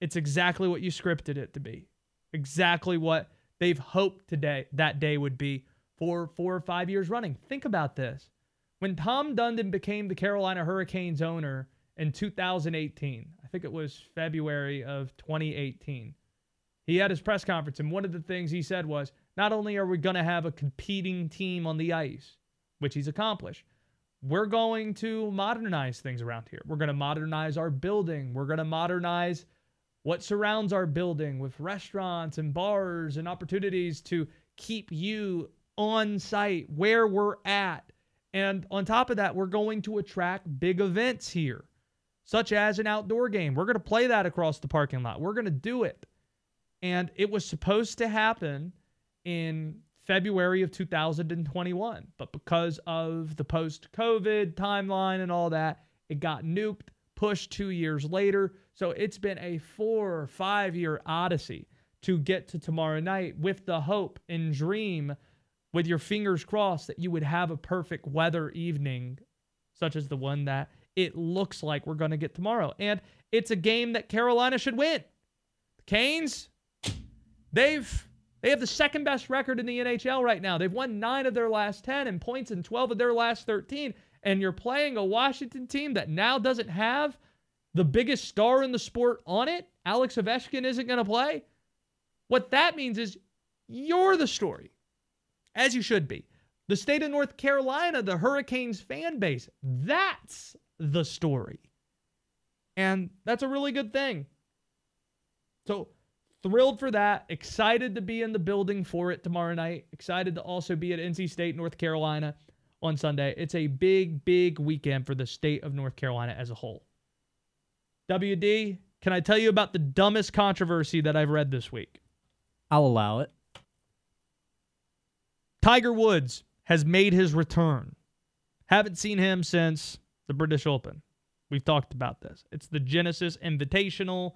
Speaker 3: It's exactly what you scripted it to be. Exactly what they've hoped today that day would be for four or five years running. Think about this. When Tom Dundon became the Carolina Hurricanes owner in 2018, I think it was February of 2018, he had his press conference, and one of the things he said was not only are we going to have a competing team on the ice, which he's accomplished, we're going to modernize things around here. We're going to modernize our building. We're going to modernize what surrounds our building with restaurants and bars and opportunities to keep you on site where we're at. And on top of that, we're going to attract big events here, such as an outdoor game. We're going to play that across the parking lot. We're going to do it. And it was supposed to happen in February of 2021. But because of the post COVID timeline and all that, it got nuked, pushed two years later. So it's been a four or five year odyssey to get to tomorrow night with the hope and dream, with your fingers crossed, that you would have a perfect weather evening, such as the one that it looks like we're going to get tomorrow. And it's a game that Carolina should win. The Canes, they've they have the second best record in the NHL right now. They've won nine of their last 10 and points in 12 of their last 13. And you're playing a Washington team that now doesn't have the biggest star in the sport on it. Alex Ovechkin isn't going to play. What that means is you're the story, as you should be. The state of North Carolina, the Hurricanes fan base, that's the story. And that's a really good thing. So, thrilled for that. Excited to be in the building for it tomorrow night. Excited to also be at NC State, North Carolina on Sunday. It's a big, big weekend for the state of North Carolina as a whole. WD, can I tell you about the dumbest controversy that I've read this week?
Speaker 5: I'll allow it.
Speaker 3: Tiger Woods has made his return. Haven't seen him since the British Open. We've talked about this. It's the Genesis Invitational.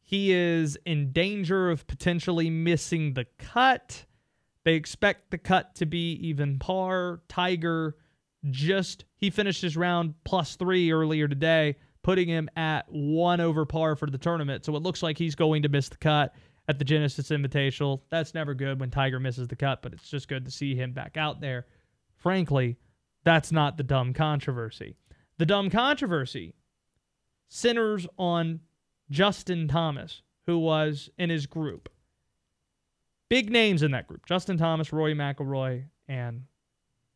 Speaker 3: He is in danger of potentially missing the cut. They expect the cut to be even par. Tiger just, he finished his round plus three earlier today, putting him at one over par for the tournament. So it looks like he's going to miss the cut at the Genesis Invitational. That's never good when Tiger misses the cut, but it's just good to see him back out there. Frankly, that's not the dumb controversy. The dumb controversy centers on Justin Thomas, who was in his group. Big names in that group Justin Thomas, Rory McIlroy, and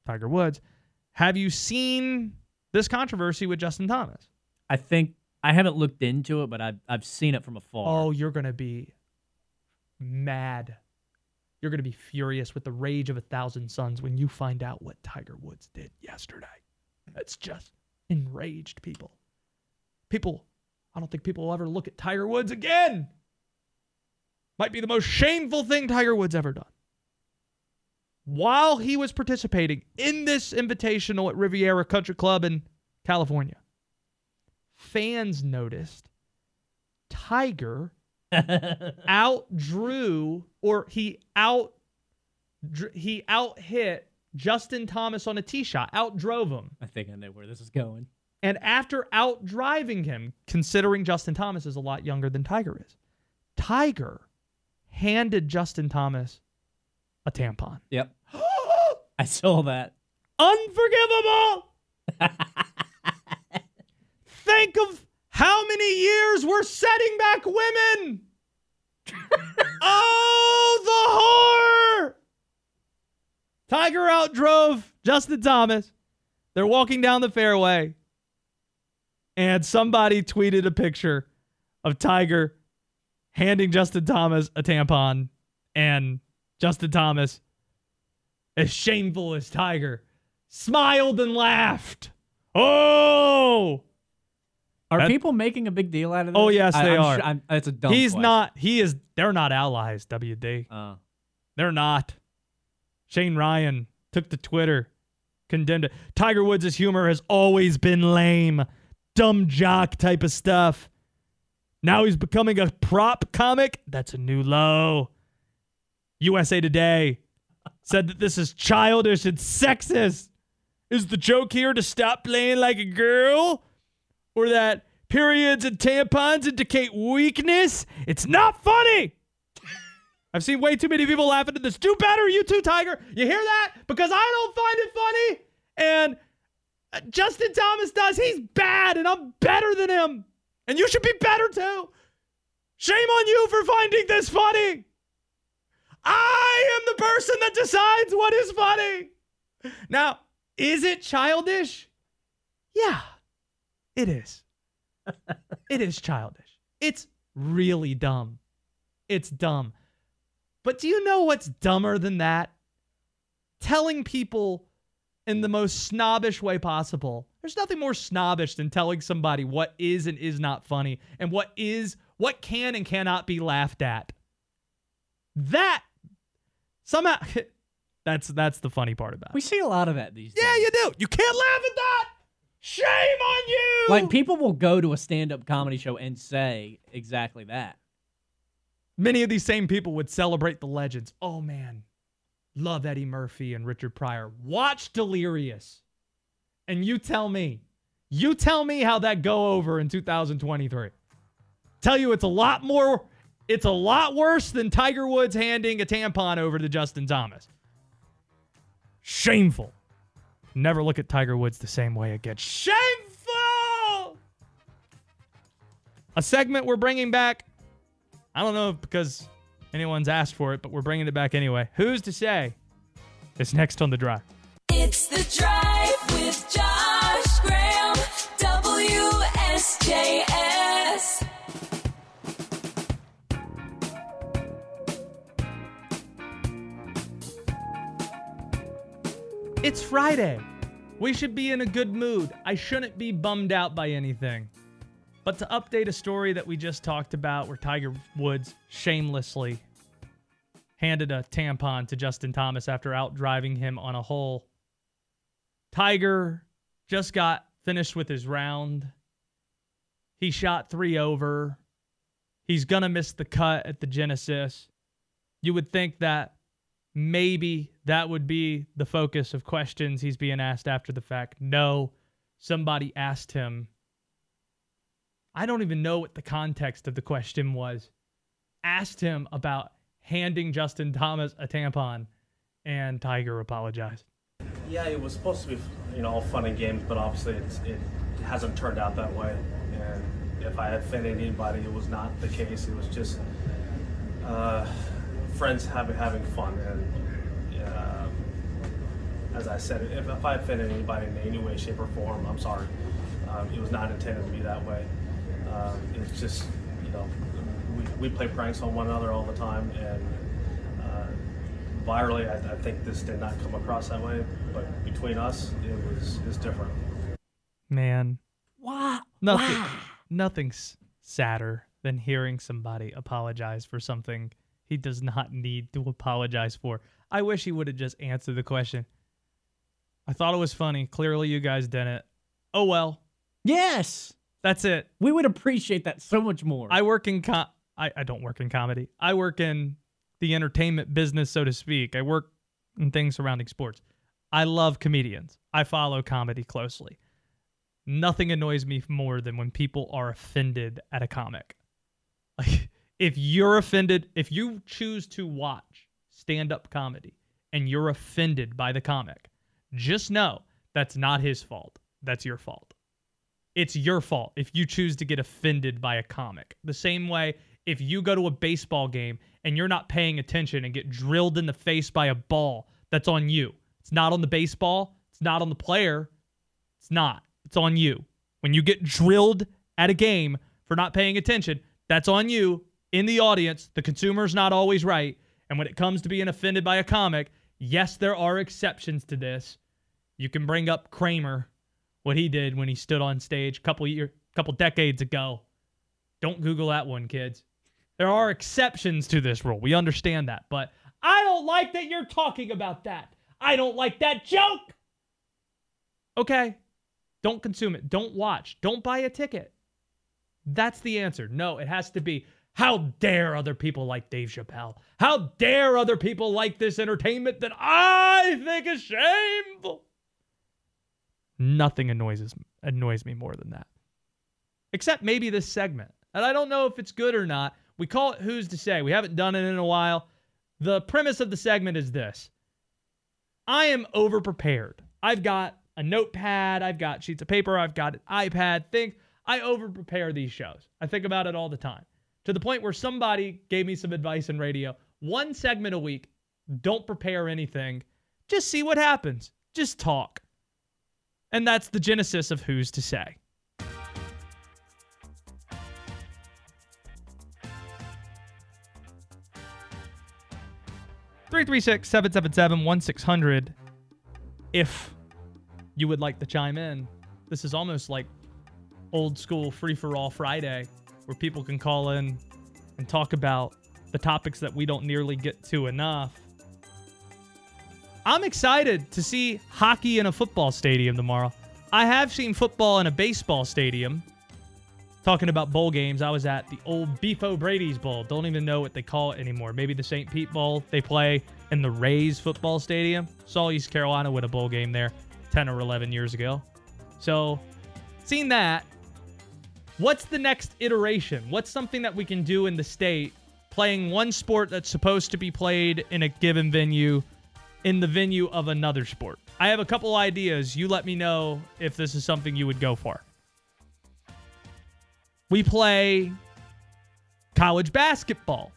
Speaker 3: Tiger Woods. Have you seen this controversy with Justin Thomas?
Speaker 5: I think I haven't looked into it, but I've I've seen it from afar.
Speaker 3: Oh, you're gonna be mad. You're gonna be furious with the rage of a thousand suns when you find out what Tiger Woods did yesterday. It's just enraged people. People, I don't think people will ever look at Tiger Woods again. Might be the most shameful thing Tiger Woods ever done. While he was participating in this invitational at Riviera Country Club in California, fans noticed Tiger outdrew or he out he out hit Justin Thomas on a tee shot, outdrove him.
Speaker 5: I think I know where this is going.
Speaker 3: And after out driving him, considering Justin Thomas is a lot younger than Tiger is, Tiger handed Justin Thomas a tampon.
Speaker 5: Yep. I saw that.
Speaker 3: Unforgivable! Think of how many years we're setting back women! oh, the horror! Tiger outdrove Justin Thomas. They're walking down the fairway, and somebody tweeted a picture of Tiger handing Justin Thomas a tampon, and Justin Thomas, as shameful as Tiger, smiled and laughed. Oh!
Speaker 5: Are
Speaker 3: That-
Speaker 5: people making a big deal out of this?
Speaker 3: Oh yes,
Speaker 5: I-
Speaker 3: they
Speaker 5: I'm
Speaker 3: are.
Speaker 5: sure- I'm- it's a dumb.
Speaker 3: He's
Speaker 5: question.
Speaker 3: not. He is. They're not allies. WD.
Speaker 5: Uh,
Speaker 3: They're not. Shane Ryan took to Twitter, condemned it. Tiger Woods' humor has always been lame, dumb jock type of stuff. Now he's becoming a prop comic. That's a new low. USA Today said that this is childish and sexist. Is the joke here to stop playing like a girl? Or that periods and tampons indicate weakness? It's not funny. I've seen way too many people laughing at this. Do better, you too, Tiger. You hear that? Because I don't find it funny. And uh, Justin Thomas does. He's bad, and I'm better than him. And you should be better too. Shame on you for finding this funny. I am the person that decides what is funny. Now, is it childish? Yeah, it is. it is childish. It's really dumb. It's dumb. But do you know what's dumber than that? Telling people in the most snobbish way possible. There's nothing more snobbish than telling somebody what is and is not funny and what is what can and cannot be laughed at. That somehow that's that's the funny part about it.
Speaker 5: we see a lot of that these days.
Speaker 3: Yeah, you do. You can't laugh at that. Shame on you.
Speaker 5: Like people will go to a stand-up comedy show and say exactly that.
Speaker 3: Many of these same people would celebrate the legends. Oh man, love Eddie Murphy and Richard Pryor. Watch Delirious. And you tell me, you tell me how that go over in 2023. Tell you it's a lot more, it's a lot worse than Tiger Woods handing a tampon over to Justin Thomas. Shameful. Never look at Tiger Woods the same way again. Shameful! A segment we're bringing back I don't know because anyone's asked for it, but we're bringing it back anyway. Who's to say? It's next on the drive.
Speaker 8: It's the drive with Josh Graham. WSJS.
Speaker 3: It's Friday. We should be in a good mood. I shouldn't be bummed out by anything. But to update a story that we just talked about where Tiger Woods shamelessly handed a tampon to Justin Thomas after out driving him on a hole. Tiger just got finished with his round. He shot three over. He's going to miss the cut at the Genesis. You would think that maybe that would be the focus of questions he's being asked after the fact. No, somebody asked him. I don't even know what the context of the question was. Asked him about handing Justin Thomas a tampon, and Tiger apologized.
Speaker 11: Yeah, it was supposed to be, you know, all fun and games, but obviously it hasn't turned out that way. And if I offended anybody, it was not the case. It was just uh, friends having having fun. And uh, as I said, if, if I offended anybody in any way, shape, or form, I'm sorry. Um, it was not intended to be that way. Uh, it's just, you know, we, we play pranks on one another all the time, and uh, virally, I, I think this did not come across that way. But between us, it was it's different.
Speaker 3: Man,
Speaker 5: Wow.
Speaker 3: nothing, nothing's sadder than hearing somebody apologize for something he does not need to apologize for. I wish he would have just answered the question. I thought it was funny. Clearly, you guys didn't. Oh well,
Speaker 5: Yes.
Speaker 3: that's it.
Speaker 5: We would appreciate that so much more.
Speaker 3: I work in com- I, I don't work in comedy. I work in the entertainment business, so to speak. I work in things surrounding sports. I love comedians. I follow comedy closely. Nothing annoys me more than when people are offended at a comic. Like if you're offended, if you choose to watch stand-up comedy and you're offended by the comic, just know that's not his fault. That's your fault it's your fault if you choose to get offended by a comic. The same way if you go to a baseball game and you're not paying attention and get drilled in the face by a ball, that's on you. It's not on the baseball, it's not on the player. It's not. It's on you. When you get drilled at a game for not paying attention, that's on you in the audience. The consumer's not always right. And when it comes to being offended by a comic, yes, there are exceptions to this. You can bring up Kramer what he did when he stood on stage a couple year, couple decades ago. Don't Google that one, kids. There are exceptions to this rule. We understand that, but I don't like that you're talking about that. I don't like that joke. Okay. Don't consume it. Don't watch. Don't buy a ticket. That's the answer. No, it has to be how dare other people like Dave Chappelle? How dare other people like this entertainment that I think is shameful? Nothing annoys annoys me more than that. Except maybe this segment. And I don't know if it's good or not. We call it Who's to Say. We haven't done it in a while. The premise of the segment is this I am over prepared. I've got a notepad, I've got sheets of paper, I've got an iPad. Think I over prepare these shows. I think about it all the time to the point where somebody gave me some advice in radio. One segment a week, don't prepare anything, just see what happens, just talk. And that's the genesis of Who's to Say. Three three six seven seven seven one six hundred. If you would like to chime in, this is almost like old school free for all Friday, where people can call in and talk about the topics that we don't nearly get to enough. I'm excited to see hockey in a football stadium tomorrow. I have seen football in a baseball stadium. Talking about bowl games, I was at the old Beef O'Brady's Bowl. Don't even know what they call it anymore. Maybe the St. Pete Bowl. They play in the Rays football stadium. Saw East Carolina win a bowl game there 10 or 11 years ago. So, seen that. What's the next iteration? What's something that we can do in the state playing one sport that's supposed to be played in a given venue in the venue of another sport? I have a couple ideas. You let me know if this is something you would go for. We play college basketball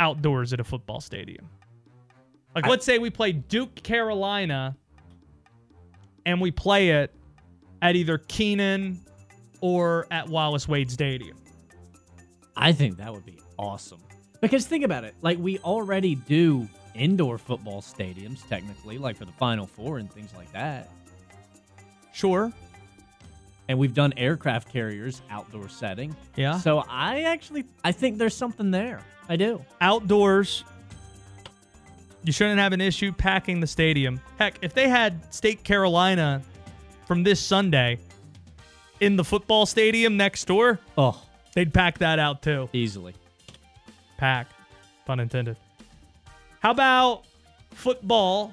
Speaker 3: outdoors at a football stadium. Like, let's say we play Duke, Carolina, and we play it at either Kenan or at Wallace Wade Stadium.
Speaker 5: I think that would be awesome. Because think about it, like we already do indoor football stadiums technically, like for the Final Four and things like that.
Speaker 3: Sure.
Speaker 5: And we've done aircraft carriers outdoor setting.
Speaker 3: Yeah.
Speaker 5: So I actually I think there's something there. I do.
Speaker 3: Outdoors, you shouldn't have an issue packing the stadium. Heck, if they had State Carolina from this Sunday in the football stadium next door,
Speaker 5: Oh,
Speaker 3: they'd pack that out too.
Speaker 5: easily.
Speaker 3: Pack, pun intended. How about football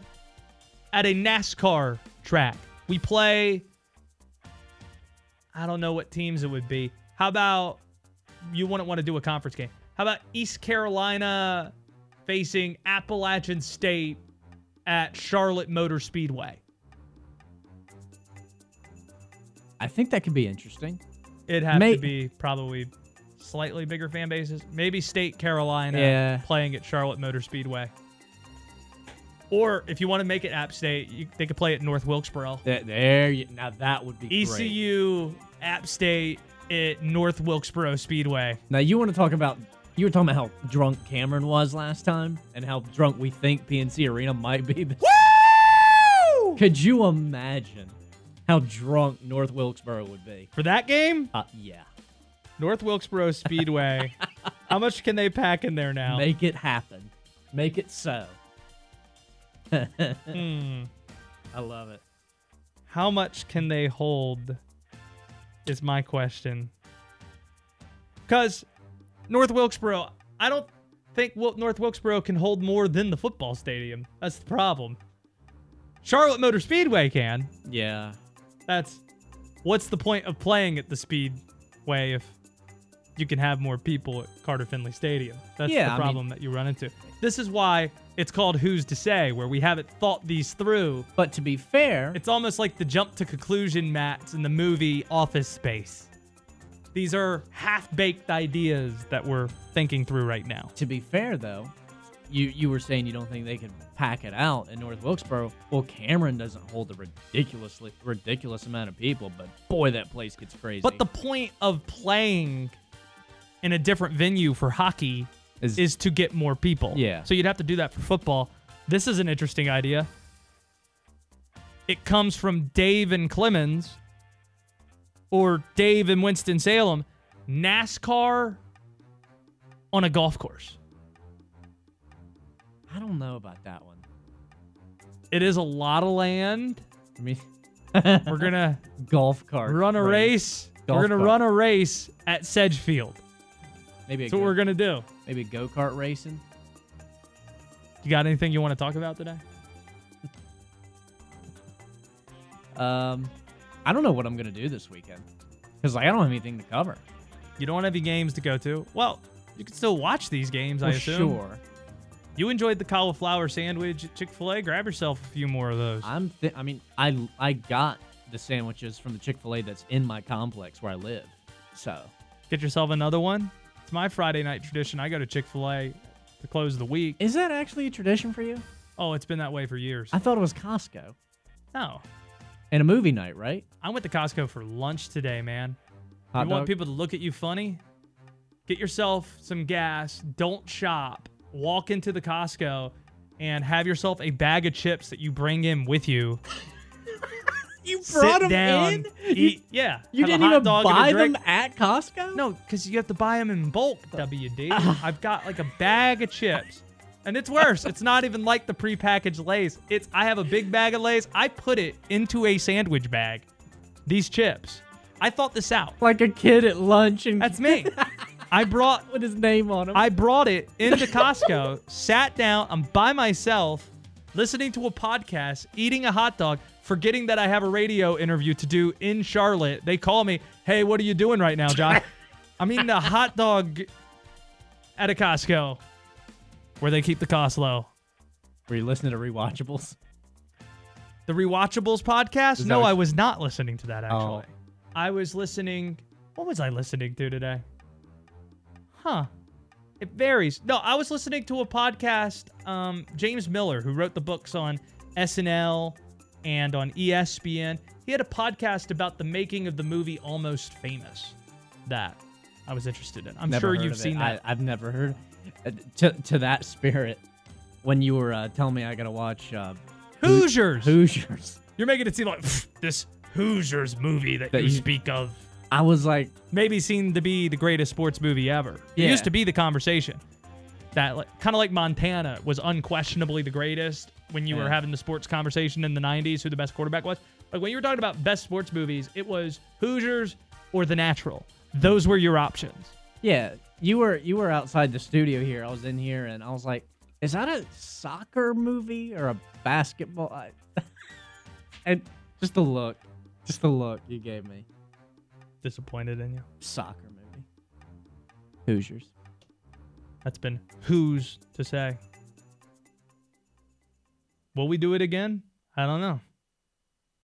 Speaker 3: at a NASCAR track? We play, I don't know what teams it would be. How about you wouldn't want to do a conference game? How about East Carolina facing Appalachian State at Charlotte Motor Speedway?
Speaker 5: I think that could be interesting.
Speaker 3: It'd have
Speaker 5: May-
Speaker 3: to be probably slightly bigger fan bases. Maybe State Carolina
Speaker 5: Yeah.
Speaker 3: playing at Charlotte Motor Speedway. Or if you want to make it App State, you, they could play at North Wilkesboro.
Speaker 5: There, there you, now that would be great.
Speaker 3: ECU, App State, at North Wilkesboro Speedway.
Speaker 5: Now you want to talk about you were talking about how drunk Cameron was last time and how drunk we think PNC Arena might be.
Speaker 3: Woo!
Speaker 5: Could you imagine how drunk North Wilkesboro would be?
Speaker 3: For that game,
Speaker 5: Uh, yeah.
Speaker 3: North Wilkesboro Speedway. how much can they pack in there now?
Speaker 5: Make it happen. Make it so.
Speaker 3: Hmm.
Speaker 5: I love it.
Speaker 3: How much can they hold? Is my question. Because North Wilkesboro, I don't think North Wilkesboro can hold more than the football stadium. That's the problem. Charlotte Motor Speedway can.
Speaker 5: Yeah.
Speaker 3: That's what's the point of playing at the Speedway if you can have more people at Carter Finley Stadium? That's
Speaker 5: Yeah, I
Speaker 3: the
Speaker 5: mean-
Speaker 3: problem that you run into. This is why it's called Who's to Say, where we haven't thought these through.
Speaker 5: But to be fair,
Speaker 3: It's almost like the jump to conclusion mats in the movie Office Space. These are half baked ideas that we're thinking through right now.
Speaker 5: to be fair though, you you were saying you don't think they can pack it out in North Wilkesboro. Well, Cameron doesn't hold a ridiculously ridiculous amount of people, but boy, that place gets crazy.
Speaker 3: But the point of playing in a different venue for hockey
Speaker 5: Is-
Speaker 3: is, to get more people.
Speaker 5: Yeah.
Speaker 3: So you'd have to do that for football. This is an interesting idea. It comes from Dave and Clemmons or Dave and Winston-Salem. NASCAR on a golf course.
Speaker 5: I don't know about that one.
Speaker 3: It is a lot of land.
Speaker 5: I mean,
Speaker 3: We're to
Speaker 5: golf cart
Speaker 3: run a race.
Speaker 5: Golf
Speaker 3: we're to
Speaker 5: cart.
Speaker 3: run a race at Sedgefield.
Speaker 5: Maybe
Speaker 3: That's what we're to do.
Speaker 5: maybe go kart racing.
Speaker 3: You got anything you want to talk about today?
Speaker 5: Um, I don't know what I'm gonna do this weekend because like I don't have anything to cover.
Speaker 3: You don't have any games to go to? Well, you can still watch these games, I
Speaker 5: Well,
Speaker 3: assume.
Speaker 5: sure.
Speaker 3: You enjoyed the cauliflower sandwich at Chick fil A? Grab yourself a few more of those.
Speaker 5: I'm. Th- I mean, I I got the sandwiches from the Chick Fil A that's in my complex where I live. So
Speaker 3: Get yourself another one. It's my Friday night tradition. I go to Chick fil A to close the week.
Speaker 5: is that actually a tradition for you?
Speaker 3: Oh, it's been that way for years.
Speaker 5: I thought it was Costco
Speaker 3: No.
Speaker 5: and a movie night, right?
Speaker 3: I went to Costco for lunch today, man.
Speaker 5: Hot
Speaker 3: you want people to look at you funny? Get yourself some gas. Don't shop. Walk into the Costco and have yourself a bag of chips that you bring in with you.
Speaker 5: You
Speaker 3: Sit down. Eat. Yeah.
Speaker 5: You didn't even
Speaker 3: dog and a
Speaker 5: buy them at Costco?
Speaker 3: No, because you have to buy them in bulk, WD. I've got like a bag of chips. And it's worse. It's not even like the prepackaged Lays. It's I have a big bag of Lays. I put it into a sandwich bag. These chips. I thought this out.
Speaker 5: Like a kid at lunch and
Speaker 3: That's me. I brought
Speaker 5: with his name on them.
Speaker 3: I brought it into Costco, sat down, I'm by myself, listening to a podcast, eating a hot dog, forgetting that I have a radio interview to do in Charlotte. They call me, hey, what are you doing right now, John? I'm eating a hot dog at a Costco where they keep the cost low.
Speaker 5: Were you listening to rewatchables?
Speaker 3: The Rewatchables podcast? No, I was not listening to that actually.
Speaker 5: Oh.
Speaker 3: I was listening. What was I listening to today? Huh. It varies. No, I was listening to a podcast. Um, James Miller, who wrote the books on SNL and on ESPN, he had a podcast about the making of the movie Almost Famous. That I was interested in. I'm
Speaker 5: Never
Speaker 3: sure you've
Speaker 5: of it.
Speaker 3: seen that.
Speaker 5: I, I've never heard. Uh, to to that spirit, when you were uh, telling me I gotta watch uh,
Speaker 3: Hoosiers.
Speaker 5: Hoosiers,
Speaker 3: You're making it seem like "Pfft, this Hoosiers movie that,
Speaker 5: That
Speaker 3: you
Speaker 5: you-
Speaker 3: speak of.
Speaker 5: I was like,
Speaker 3: maybe seen to be the greatest sports movie ever. It
Speaker 5: Yeah.
Speaker 3: used to be the conversation. That like, kind of like Montana was unquestionably the greatest when you were having the sports conversation in the 90s who the best quarterback was. Like when you were talking about best sports movies, it was Hoosiers or The Natural. Those were your options.
Speaker 5: yeah, you were you were outside the studio here. I was in here, and I was like, is that a soccer movie or a basketball? And just the look, just the look you gave me.
Speaker 3: Disappointed in you.
Speaker 5: Soccer movie. Hoosiers.
Speaker 3: That's been who's to say. Will we do it again? I don't know.